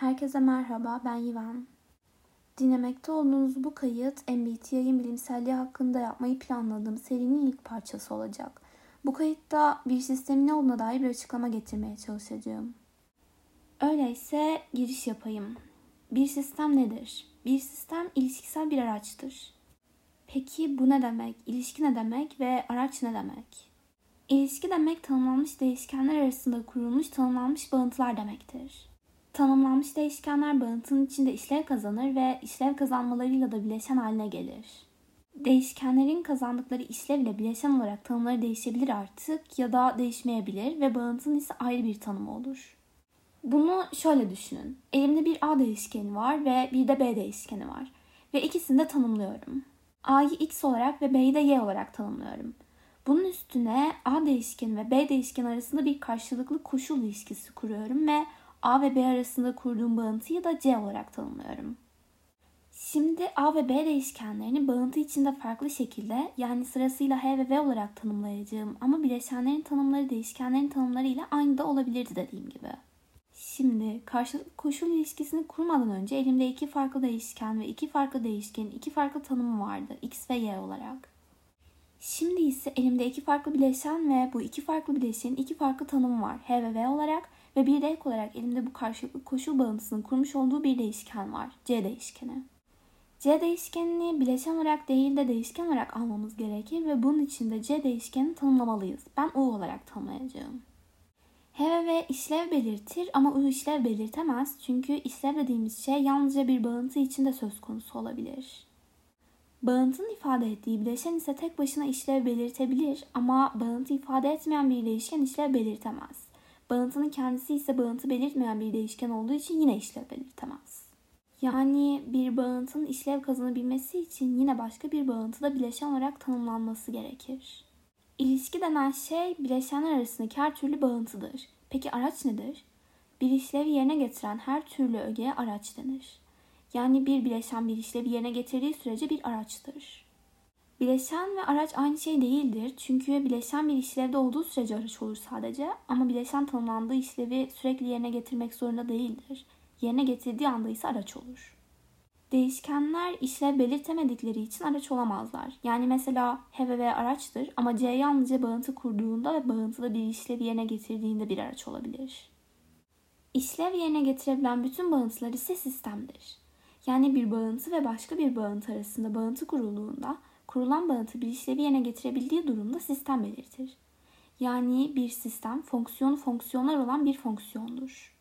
Herkese merhaba, ben Yivan. Dinlemekte olduğunuz bu kayıt MBTI'nin bilimselliği hakkında yapmayı planladığım serinin ilk parçası olacak. Bu kayıtta bir sistemin ne olduğuna dair bir açıklama getirmeye çalışacağım. Öyleyse giriş yapayım. Bir sistem nedir? Bir sistem ilişkisel bir araçtır. Peki bu ne demek? İlişki ne demek ve araç ne demek? İlişki demek tanımlanmış değişkenler arasında kurulmuş tanımlanmış bağıntılar demektir. Tanımlanmış değişkenler bağıntının içinde işlev kazanır ve işlev kazanmalarıyla da bileşen haline gelir. Değişkenlerin kazandıkları işlev ile bileşen olarak tanımları değişebilir artık ya da değişmeyebilir ve bağıntının ise ayrı bir tanımı olur. Bunu şöyle düşünün. Elimde bir A değişkeni var ve bir de B değişkeni var. Ve ikisini de tanımlıyorum. A'yı X olarak ve B'yi de Y olarak tanımlıyorum. Bunun üstüne A değişkeni ve B değişkeni arasında bir karşılıklı koşul ilişkisi kuruyorum ve A ve B arasında kurduğum bağıntıyı da C olarak tanımlıyorum. Şimdi A ve B değişkenlerini bağıntı içinde farklı şekilde yani sırasıyla H ve V olarak tanımlayacağım ama bileşenlerin tanımları değişkenlerin tanımları ile aynı da olabilirdi dediğim gibi. Şimdi karşılıklı koşul ilişkisini kurmadan önce elimde iki farklı değişken ve iki farklı değişkenin iki farklı tanımı vardı x ve y olarak. Şimdi ise elimde iki farklı bileşen ve bu iki farklı bileşenin iki farklı tanımı var h ve v olarak ve bir de ek olarak elimde bu karşılıklı koşul bağıntısının kurmuş olduğu bir değişken var. C değişkeni. C değişkenini bileşen olarak değil de değişken olarak almamız gerekir ve bunun için de C değişkenini tanımlamalıyız. Ben U olarak tanımlayacağım. H ve işlev belirtir ama U işlev belirtemez çünkü işlev dediğimiz şey yalnızca bir bağıntı içinde söz konusu olabilir. Bağıntının ifade ettiği bileşen ise tek başına işlev belirtebilir ama bağıntı ifade etmeyen bir değişken işlev belirtemez. Bağıntının kendisi ise bağıntı belirtmeyen bir değişken olduğu için yine işlev belirtemez. Yani bir bağıntının işlev kazanabilmesi için yine başka bir bağıntıda bileşen olarak tanımlanması gerekir. İlişki denen şey bileşenler arasındaki her türlü bağıntıdır. Peki araç nedir? Bir işlevi yerine getiren her türlü ögeye araç denir. Yani bir bileşen bir işlevi yerine getirdiği sürece bir araçtır. Bileşen ve araç aynı şey değildir. Çünkü bileşen bir işlevde olduğu sürece araç olur sadece. Ama bileşen tanımlandığı işlevi sürekli yerine getirmek zorunda değildir. Yerine getirdiği anda ise araç olur. Değişkenler işlev belirtemedikleri için araç olamazlar. Yani mesela H ve V araçtır ama C yalnızca bağıntı kurduğunda ve bağıntıda bir işlevi yerine getirdiğinde bir araç olabilir. İşlev yerine getirebilen bütün bağıntılar ise sistemdir. Yani bir bağıntı ve başka bir bağıntı arasında bağıntı kurulduğunda kurulan bağıntı bir işlevi yerine getirebildiği durumda sistem belirtir. Yani bir sistem fonksiyonu fonksiyonlar olan bir fonksiyondur.